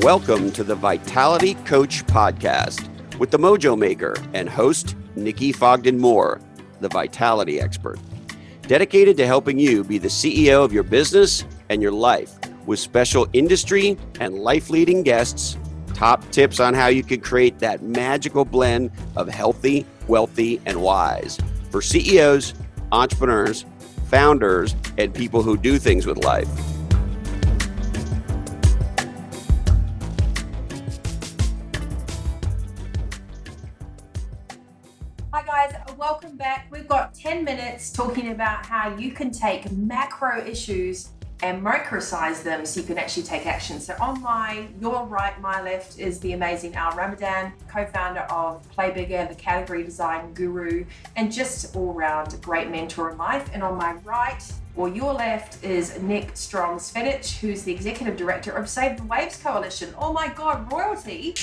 Welcome to the Vitality Coach Podcast with the Mojo Maker and host Nikki Fogden Moore, the Vitality Expert. Dedicated to helping you be the CEO of your business and your life with special industry and life leading guests, top tips on how you can create that magical blend of healthy, wealthy, and wise for CEOs, entrepreneurs, founders, and people who do things with life. Hi, guys, welcome back. We've got 10 minutes talking about how you can take macro issues and microsize them so you can actually take action. So on my your right, my left is the amazing Al Ramadan, co-founder of Play Bigger, the category design guru, and just all-round great mentor in life. And on my right, or your left is Nik Strong-Cvetich, who's the executive director of Save the Waves Coalition. Oh my God, royalty!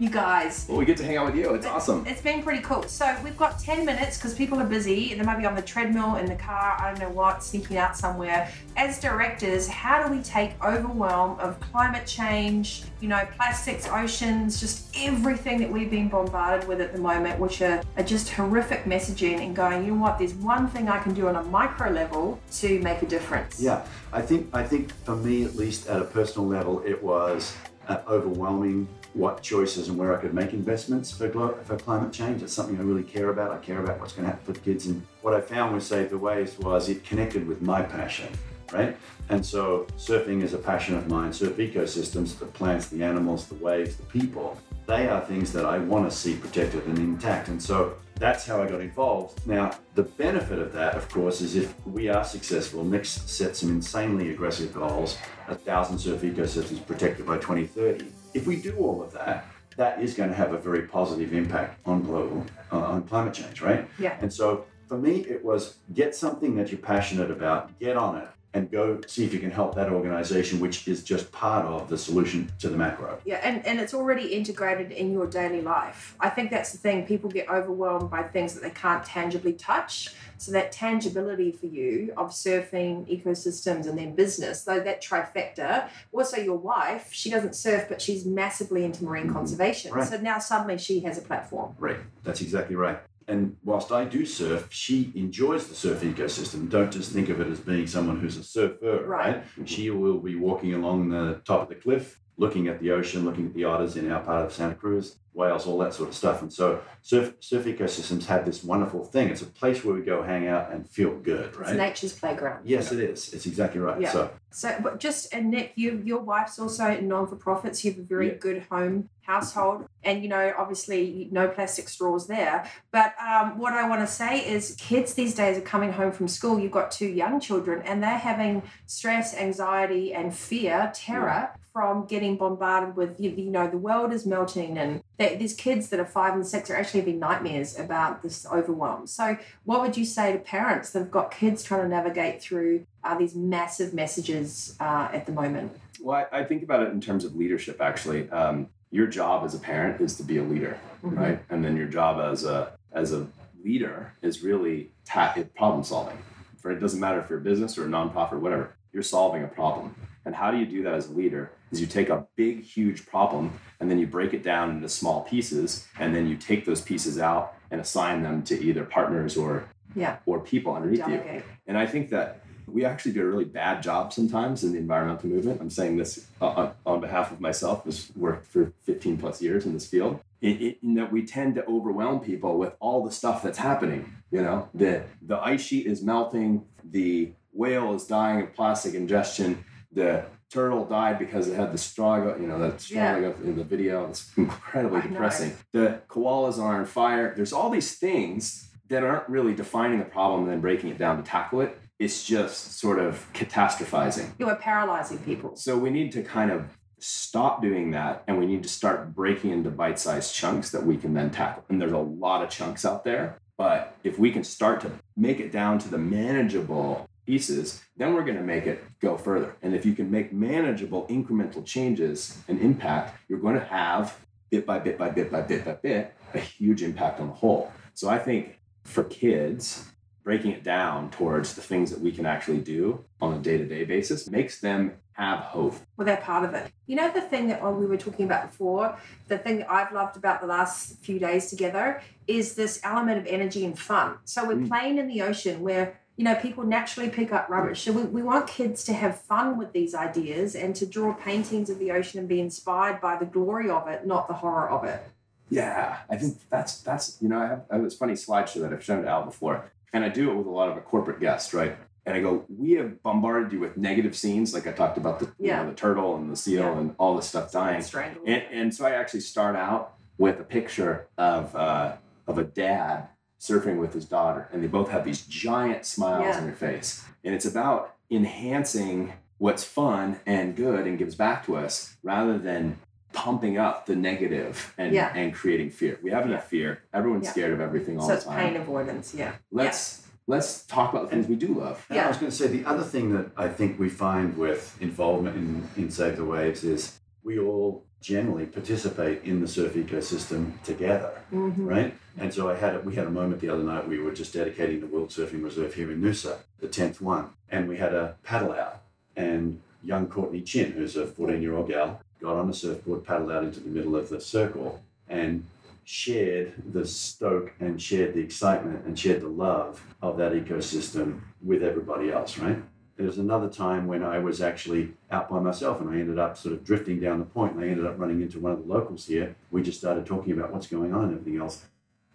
You guys. Well, we get to hang out with you. It's awesome. It's been pretty cool. So we've got 10 minutes because people are busy and they might be on the treadmill, in the car, I don't know what, sneaking out somewhere. As directors, how do we take overwhelm of climate change, you know, plastics, oceans, just everything that we've been bombarded with at the moment, which are, are just horrific messaging and going, you know what, there's one thing I can do on a micro level to make a difference. Yeah, I think I think for me at least at a personal level, it was uh, overwhelming what choices and where I could make investments for, for climate change. It's something I really care about. I care about what's going to happen for the kids. And what I found with Save the Waves was it connected with my passion, right? And so surfing is a passion of mine. Surf ecosystems, the plants, the animals, the waves, the people, they are things that I want to see protected and intact. And so that's how I got involved. Now, the benefit of that, of course, is if we are successful, Nik's set some insanely aggressive goals, a thousand surf ecosystems protected by 2030 if we do all of that, that is going to have a very positive impact on global uh, on climate change, right? Yeah. And so for me, it was get something that you're passionate about, get on it, and go see if you can help that organization, which is just part of the solution to the macro. Yeah, and, and it's already integrated in your daily life. I think that's the thing. People get overwhelmed by things that they can't tangibly touch. So that tangibility for you of surfing ecosystems and then business, though that trifecta, also your wife, she doesn't surf, but she's massively into marine mm-hmm. conservation. Right. So now suddenly she has a platform. Right. That's exactly right. And whilst I do surf, she enjoys the surf ecosystem. Don't just think of it as being someone who's a surfer, right? right? She will be walking along the top of the cliff, looking at the ocean, looking at the otters in our part of Santa Cruz, whales, all that sort of stuff. And so surf, surf ecosystems have this wonderful thing. It's a place where we go hang out and feel good, right? It's nature's playground. Yes, yeah. it is. It's exactly right. Yeah. So, so but just and Nik, you your wife's also non for profits. You have a very yeah. good home household, and you know, obviously, no plastic straws there. But um, what I want to say is, kids these days are coming home from school. You've got two young children, and they're having stress, anxiety, and fear, terror from getting bombarded with you know the world is melting and these kids that are five and six are actually having nightmares about this overwhelm. So what would you say to parents that have got kids trying to navigate through uh, these massive messages uh, at the moment? Well I, I, think about it in terms of leadership actually. Um, your job as a parent is to be a leader mm-hmm. right? And then your job as a as a leader is really ta- problem solving. For it doesn't matter if you're a business or a nonprofit or whatever you're solving a problem and how do you do that as a leader? Is you take a big, huge problem and then you break it down into small pieces, and then you take those pieces out and assign them to either partners or yeah. or people underneath Delegate. you. And I think that we actually do a really bad job sometimes in the environmental movement. I'm saying this on, on behalf of myself, who's worked for 15 plus years in this field. In, in, that we tend to overwhelm people with all the stuff that's happening. You know, the the ice sheet is melting, the whale is dying of plastic ingestion, the turtle died because it had the straw, you know, that straw yeah. in the video. It's incredibly depressing. The koalas are on fire. There's all these things that aren't really defining the problem and then breaking it down to tackle it. It's just sort of catastrophizing. You are paralyzing people. So we need to kind of stop doing that and we need to start breaking into bite-sized chunks that we can then tackle. And there's a lot of chunks out there. But if we can start to make it down to the manageable pieces, then we're going to make it go further. And if you can make manageable incremental changes and impact, you're going to have bit by bit by bit by bit by bit a huge impact on the whole. So I think for kids, breaking it down towards the things that we can actually do on a day-to-day basis makes them have hope. Well, they're part of it. You know, the thing that oh, we were talking about before, the thing that I've loved about the last few days together is this element of energy and fun. So we're mm. playing in the ocean where you know, people naturally pick up rubbish. So we, we want kids to have fun with these ideas and to draw paintings of the ocean and be inspired by the glory of it, not the horror of it. Yeah, I think that's that's you know I have, I have this funny slideshow that I've shown to Al before, and I do it with a lot of a corporate guest, right? And I go, we have bombarded you with negative scenes, like I talked about the yeah. you know, the turtle and the seal yeah. and all this stuff dying, and, and so I actually start out with a picture of uh, of a dad surfing with his daughter, and they both have these giant smiles yeah. on their face. And it's about enhancing what's fun and good and gives back to us rather than pumping up the negative and, yeah. and creating fear. We have enough fear. Everyone's yeah. scared of everything all so the time. So pain avoidance, yeah. Let's let's talk about the things we do love. Yeah. I was going to say the other thing that I think we find with involvement in, in Save the Waves is we all generally participate in the surf ecosystem together, mm-hmm. right? And so I had a, we had a moment the other night. We were just dedicating the World Surfing Reserve here in Noosa, the tenth one, and we had a paddle out. And young Courtney Chin, who's a fourteen-year-old gal, got on a surfboard, paddled out into the middle of the circle, and shared the stoke and shared the excitement and shared the love of that ecosystem with everybody else, right? There was another time when I was actually out by myself and I ended up sort of drifting down the point and I ended up running into one of the locals here. We just started talking about what's going on and everything else.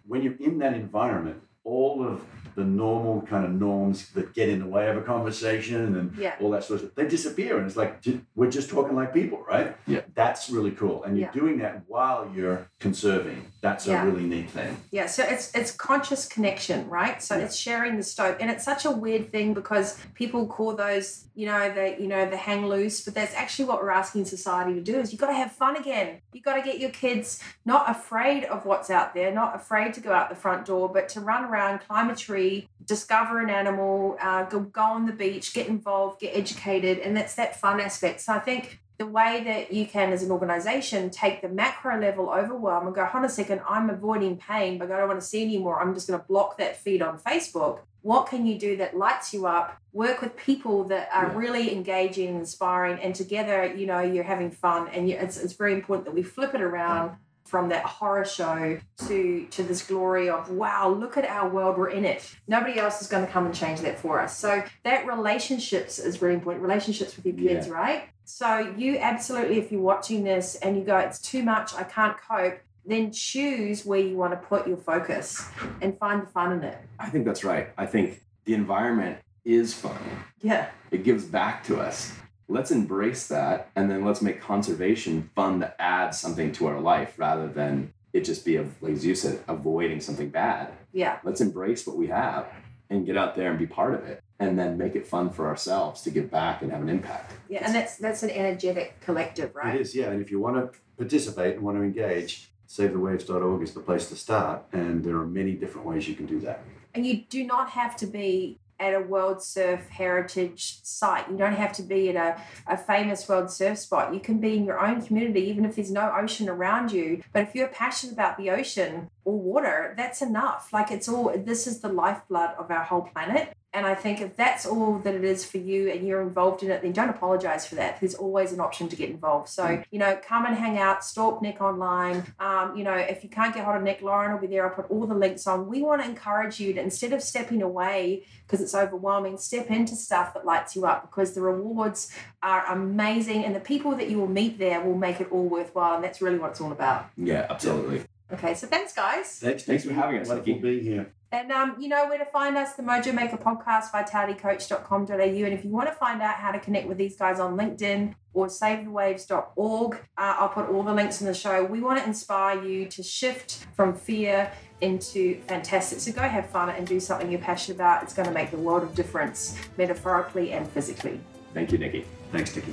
When you're in that environment, all of the normal kind of norms that get in the way of a conversation and yeah. all that sort of stuff, they disappear. And it's like, we're just talking like people, right? Yeah. That's really cool. And you're yeah. doing that while you're conserving. That's yeah. a really neat thing. Yeah. So it's it's conscious connection, right? So it's sharing the stoke And it's such a weird thing because people call those, you know, the, you know, the hang loose, but that's actually what we're asking society to do is you've got to have fun again. You've got to get your kids not afraid of what's out there, not afraid to go out the front door, but to run around, climb a tree, discover an animal, uh, go, go on the beach, get involved, get educated, and that's that fun aspect. So I think the way that you can, as an organization, take the macro level overwhelm and go, hold on a second, I'm avoiding pain, but I don't want to see anymore. I'm just going to block that feed on Facebook. What can you do that lights you up? Work with people that are yeah. really engaging, inspiring, and together, you know, you're having fun. And you, it's, it's very important that we flip it around from that horror show to to this glory of wow look at our world we're in it nobody else is going to come and change that for us so that relationships is really important relationships with your kids yeah. right so you absolutely if you're watching this and you go it's too much i can't cope then choose where you want to put your focus and find the fun in it. I think that's right. I think the environment is fun. Yeah. It gives back to us. Let's embrace that and then let's make conservation fun to add something to our life rather than it just be of like you said avoiding something bad. Yeah. Let's embrace what we have and get out there and be part of it and then make it fun for ourselves to give back and have an impact yeah and that's that's an energetic collective right it is yeah and if you want to participate and want to engage savethewaves.org is the place to start and there are many different ways you can do that and you do not have to be at a World Surf Heritage site. You don't have to be at a, a famous World Surf spot. You can be in your own community, even if there's no ocean around you. But if you're passionate about the ocean or water, that's enough. Like it's all, this is the lifeblood of our whole planet. And I think if that's all that it is for you and you're involved in it, then don't apologize for that. There's always an option to get involved. So, mm. you know, come and hang out, stalk Nik online. Um, you know, if you can't get hold of Nik, Lauren will be there. I'll put all the links on. We want to encourage you to instead of stepping away because it's overwhelming, step into stuff that lights you up because the rewards are amazing and the people that you will meet there will make it all worthwhile. And that's really what it's all about. Yeah, absolutely. Okay, so thanks, guys. Thanks, thanks for having us. Wonderful being here. And um, you know where to find us, the Mojo Maker Podcast, vitalitycoach.com.au. And if you want to find out how to connect with these guys on LinkedIn or savethewaves.org, uh, I'll put all the links in the show. We want to inspire you to shift from fear into fantastic. So go have fun and do something you're passionate about. It's going to make a world of difference, metaphorically and physically. Thank you, Nikki. Thanks, Nikki.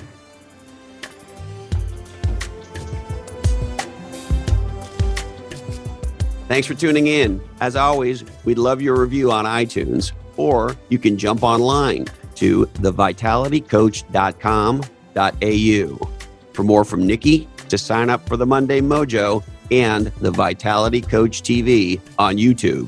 Thanks for tuning in. As always, we'd love your review on iTunes, or you can jump online to thevitalitycoach.com.au. For more from Nikki, to sign up for the Monday Mojo, and the Vitality Coach TV on YouTube.